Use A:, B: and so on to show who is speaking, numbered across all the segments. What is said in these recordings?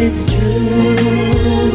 A: it's true.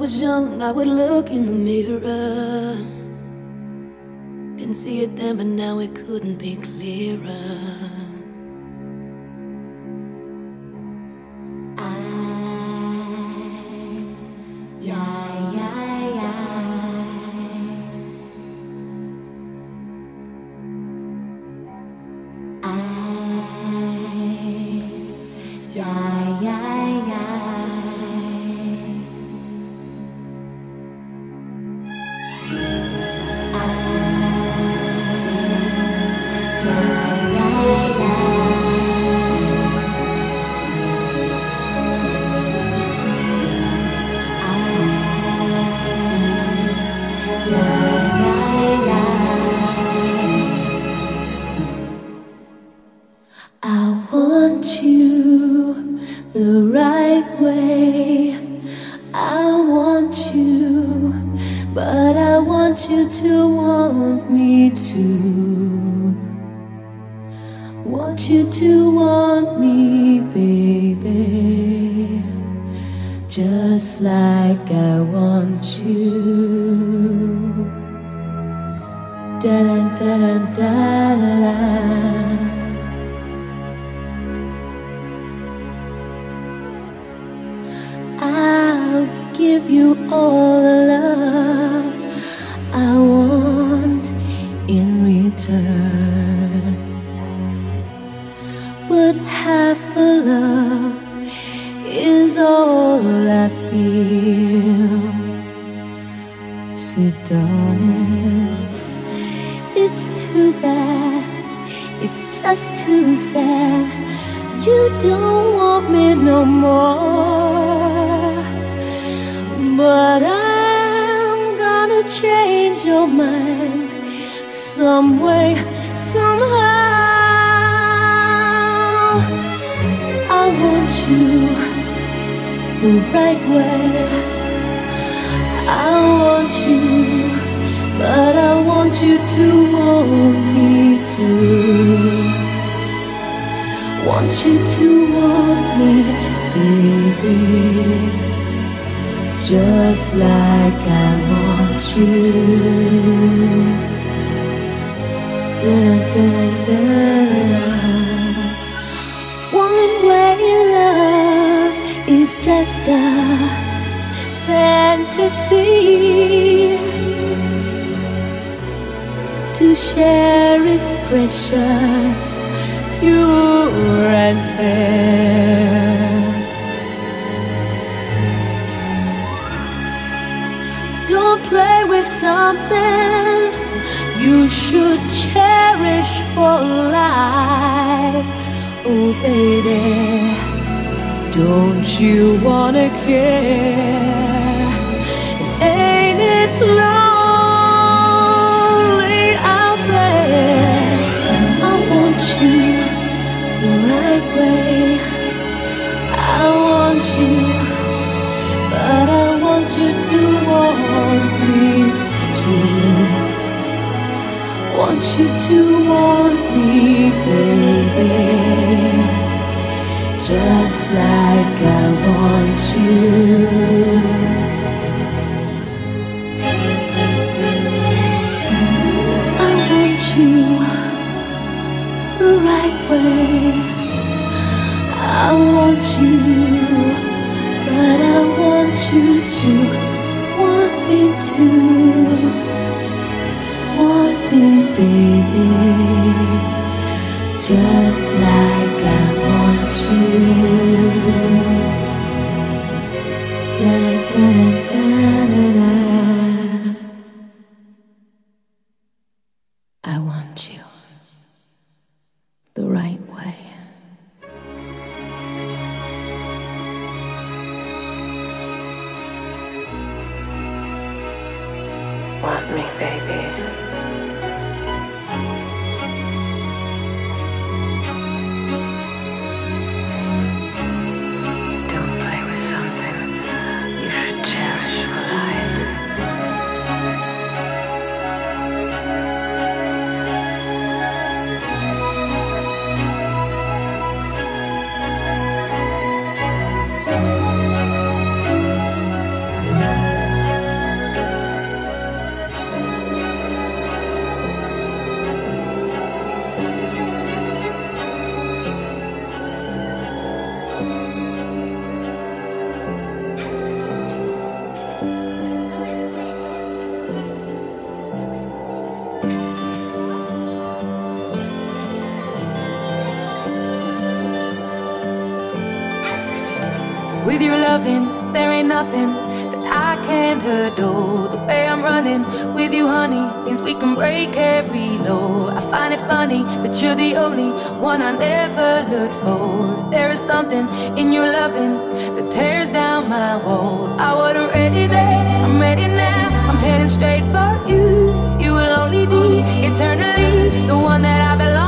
A: was young, I would look in the mirror. Didn't see it then, but now it couldn't be clearer. all I feel. So, darling, it's too bad, it's just too sad. You don't want me no more. But I'm gonna change your mind some way, somehow. I want you the right way. I want you, but I want you to want me too. Want you to want me, baby, just like I want you. Da -da -da fantasy to share is precious, pure and fair. Don't play with something you should cherish for life, oh baby don't you wanna care? Ain't it lonely out there? I want you the right way. I want you, but I want you to want me too want you to want me, baby, just like I want you. I want you the right way. I want you, but I want you to want me too want me, baby, just like I you. Da da da
B: nothing that I can't adore. The way I'm running with you, honey, means we can break every law. I find it funny that you're the only one I never looked for. There is something in your loving that tears down my walls. I wasn't ready then, I'm ready now. I'm heading straight for you. You will only be eternally the one that I belong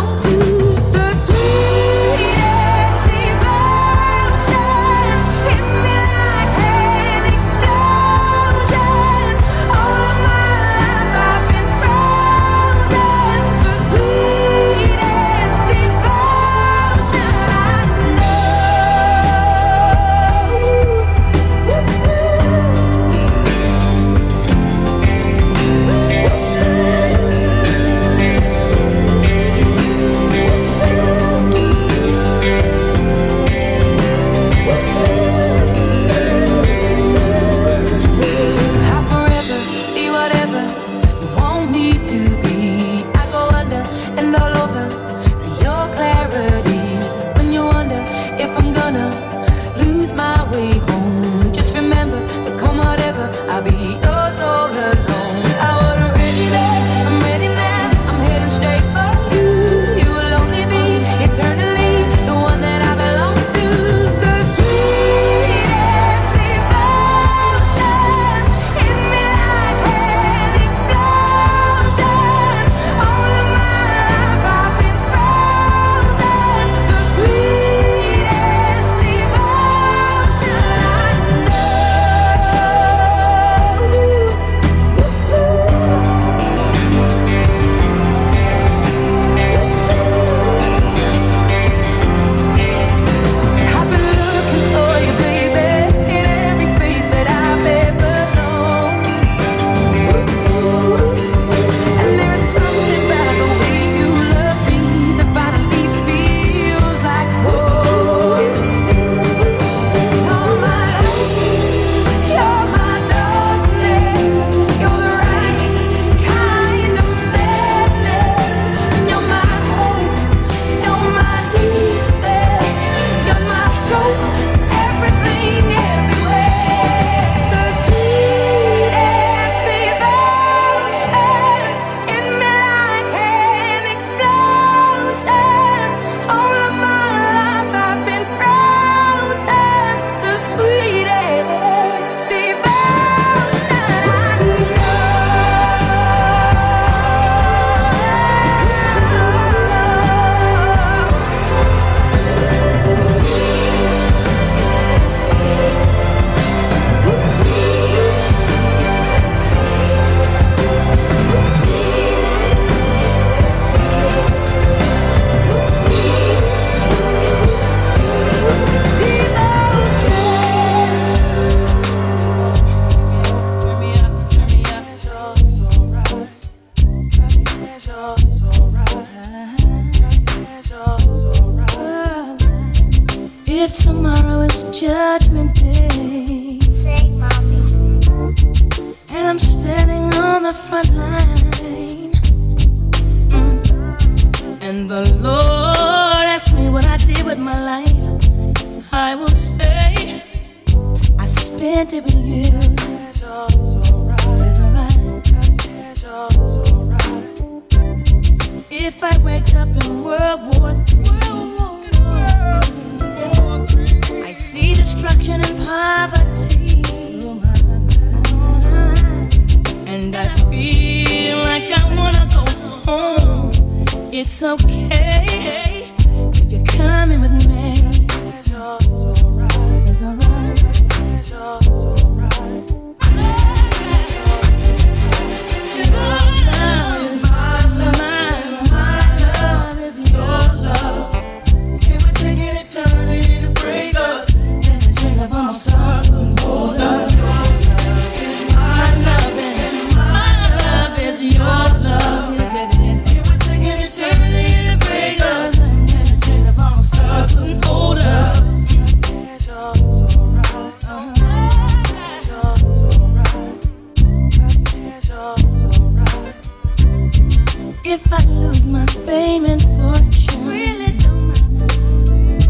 A: if I lose my fame and fortune. Really don't mind.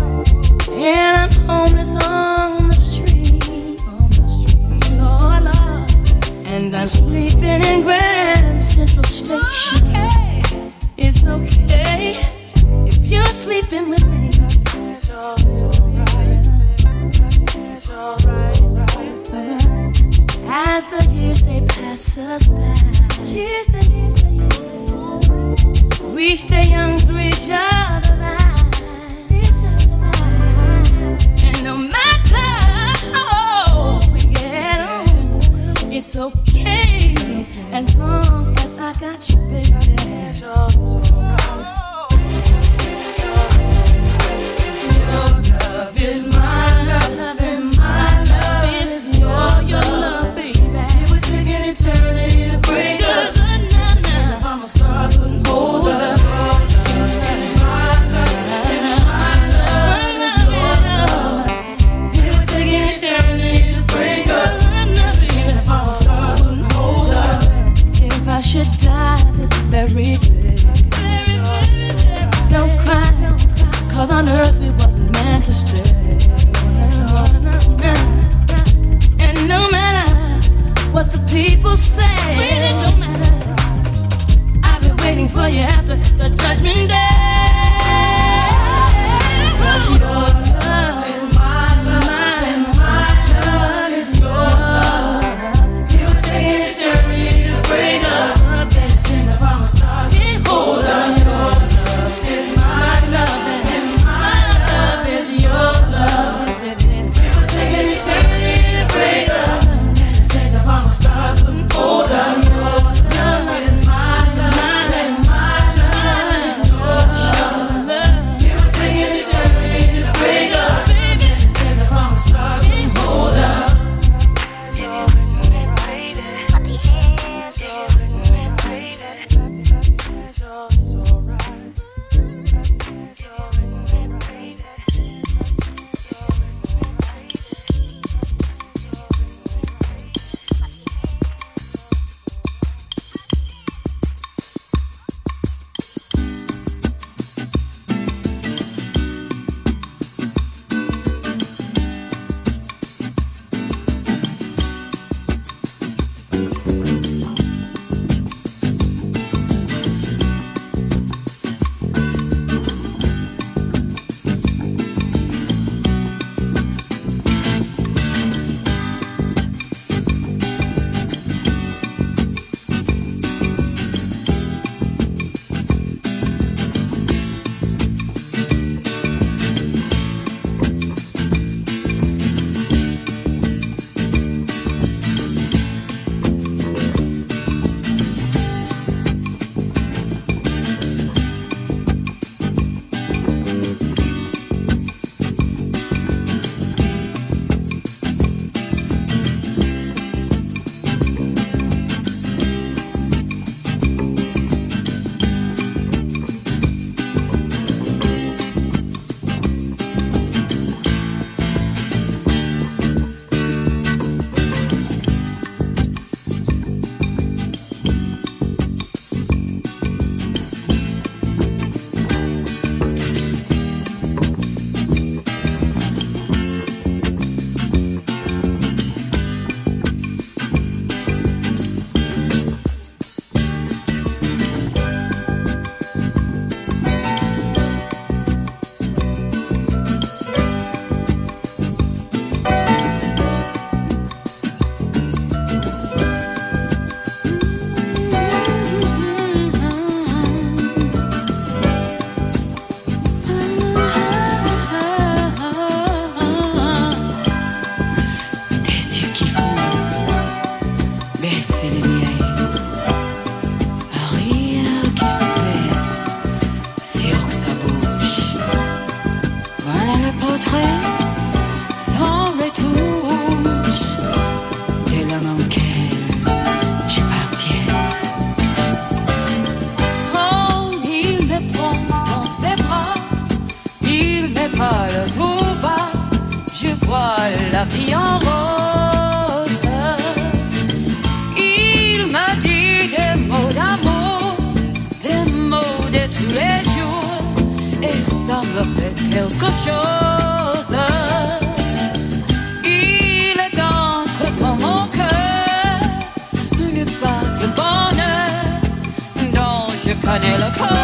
A: And I'm homeless on the street. Lord. And I'm sleeping in Grand Central Station. Okay. It's okay if you're sleeping with me. As the years they pass us by. Years we stay young through each other's eyes. And no matter how we get on, it's okay as long as I got you, baby. Dont je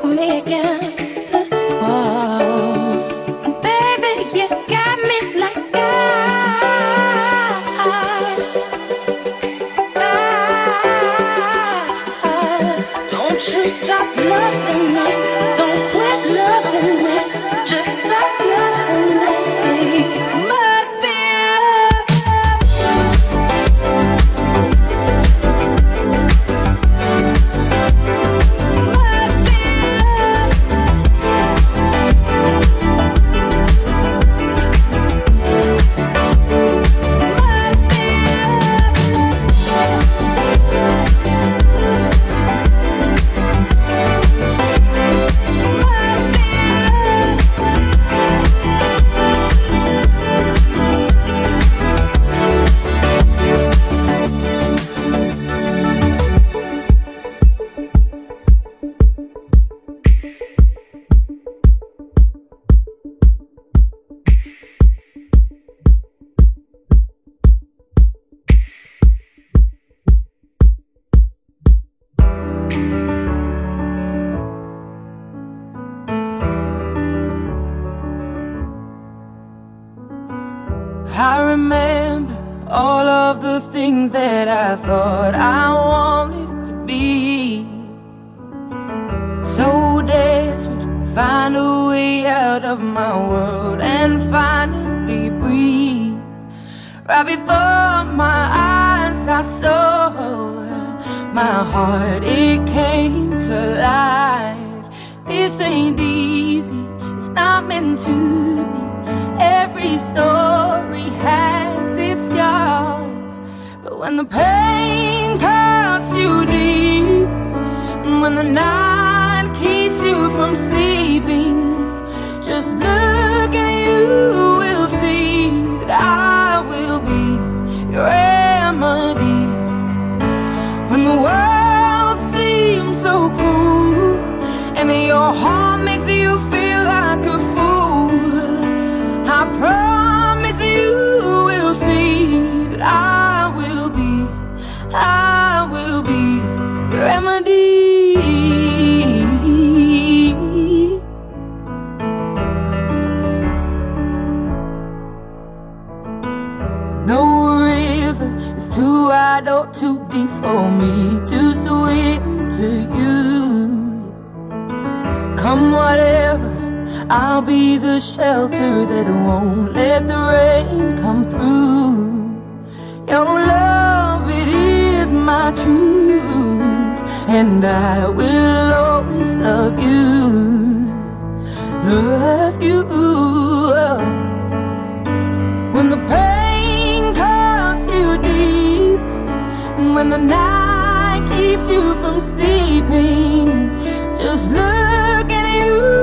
A: for me
B: again. When the pain cuts you deep, and when the night keeps you from sleep. for me, too sweet to you. Come whatever, I'll be the shelter that won't let the rain come through. Your love, it is my truth, and I will always love you. Love you. When the pain When the night keeps you from sleeping, just look at you.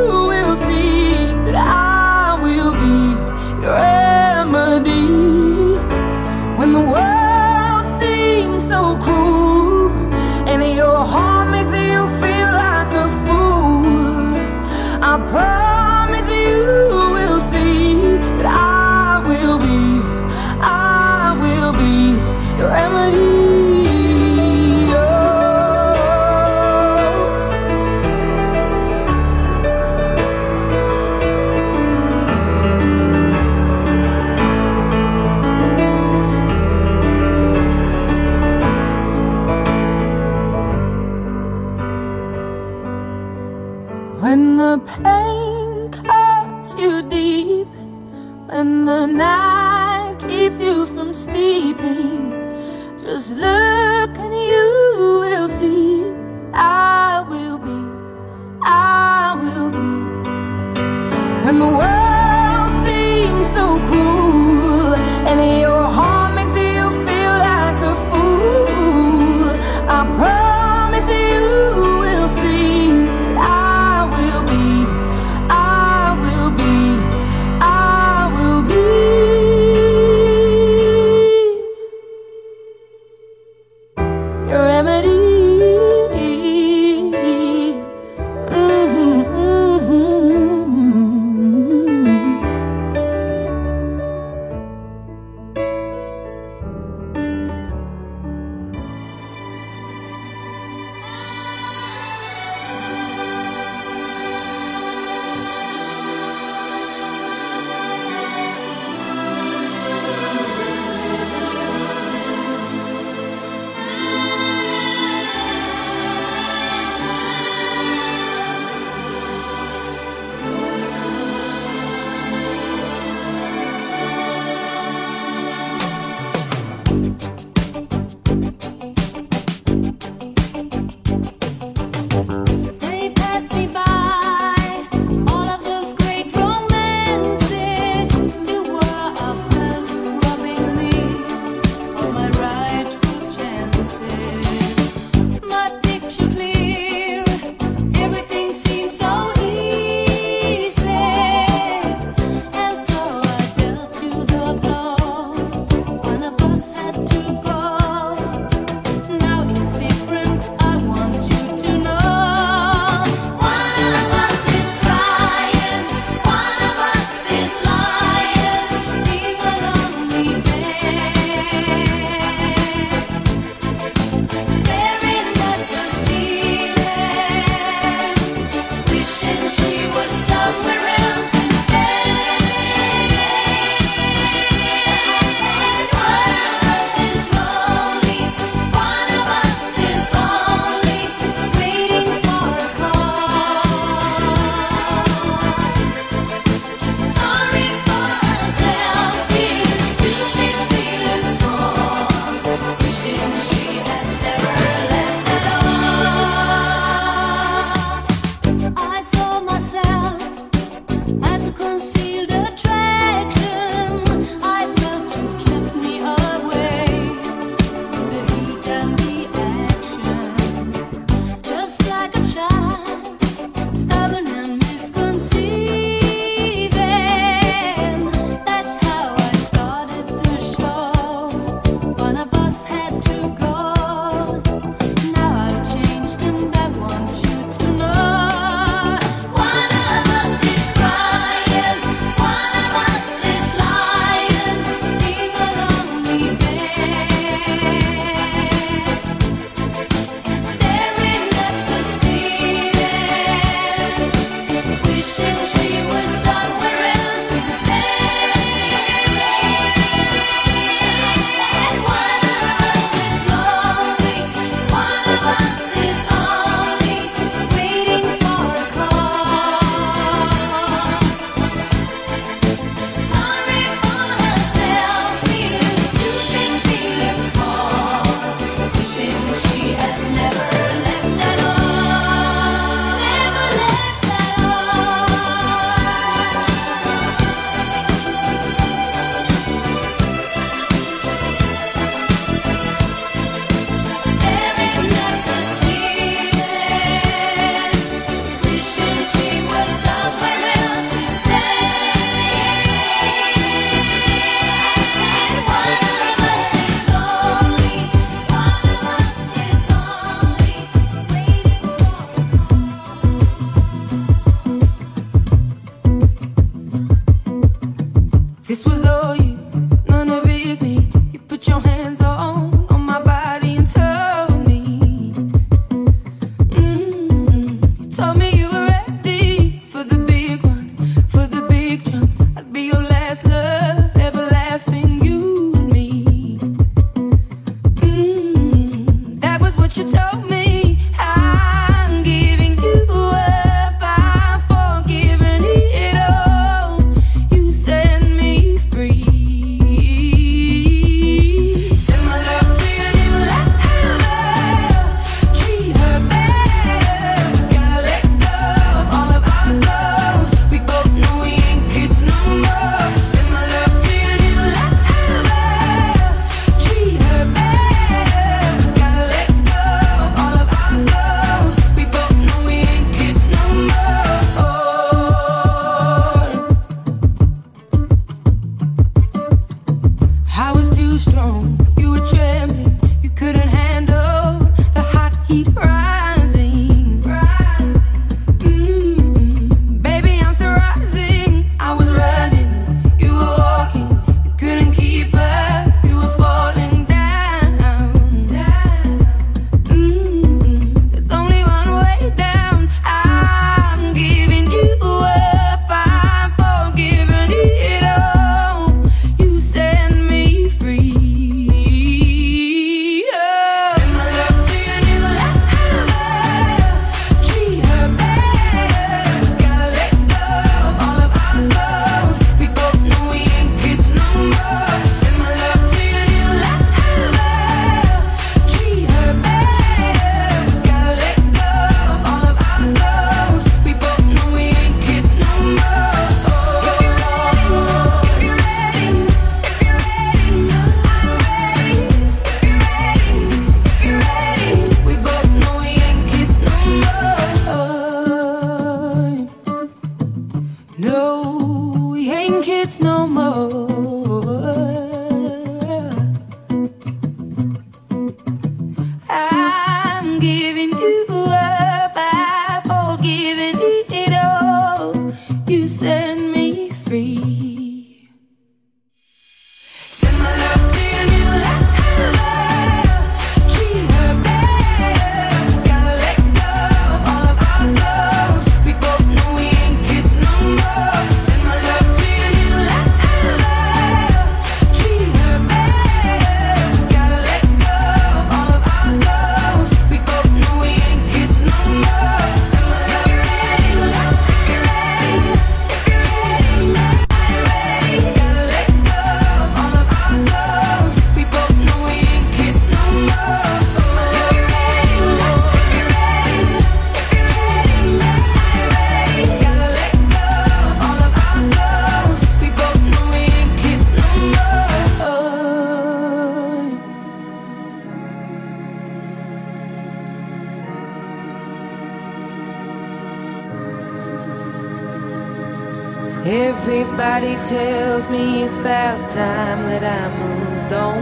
A: Tells me it's about time that I moved on.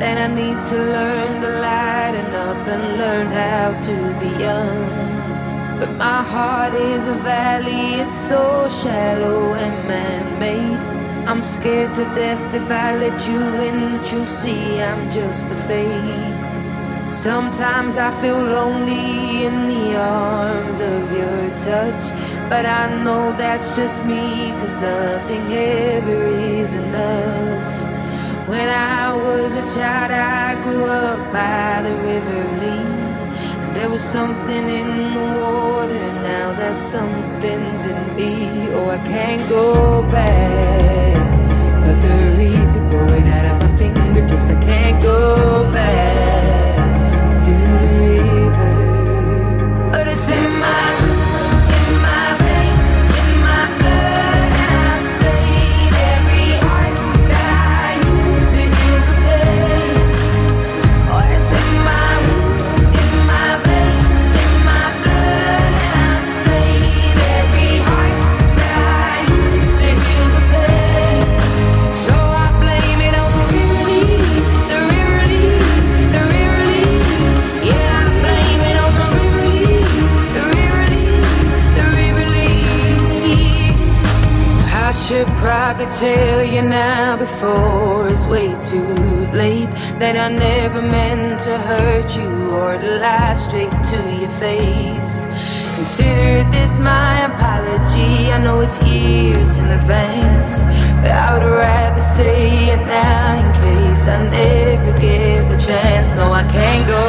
A: That I need to learn to lighten up and learn how to be young. But my heart is a valley, it's so shallow and man made. I'm scared to death if I let you in, that you'll see I'm just a fake. Sometimes I feel lonely in the arms of your touch. But I know that's just me, cause nothing ever is enough. When I was a child, I grew up by the river Lea. There was something in the water, now that something's in me. Oh, I can't go back. But the reeds are growing out of my fingertips, I can't go back probably tell you now before it's way too late that I never meant to hurt you or to lie straight to your face. Consider this my apology. I know it's years in advance, but I would rather say it now in case I never get the chance. No, I can't go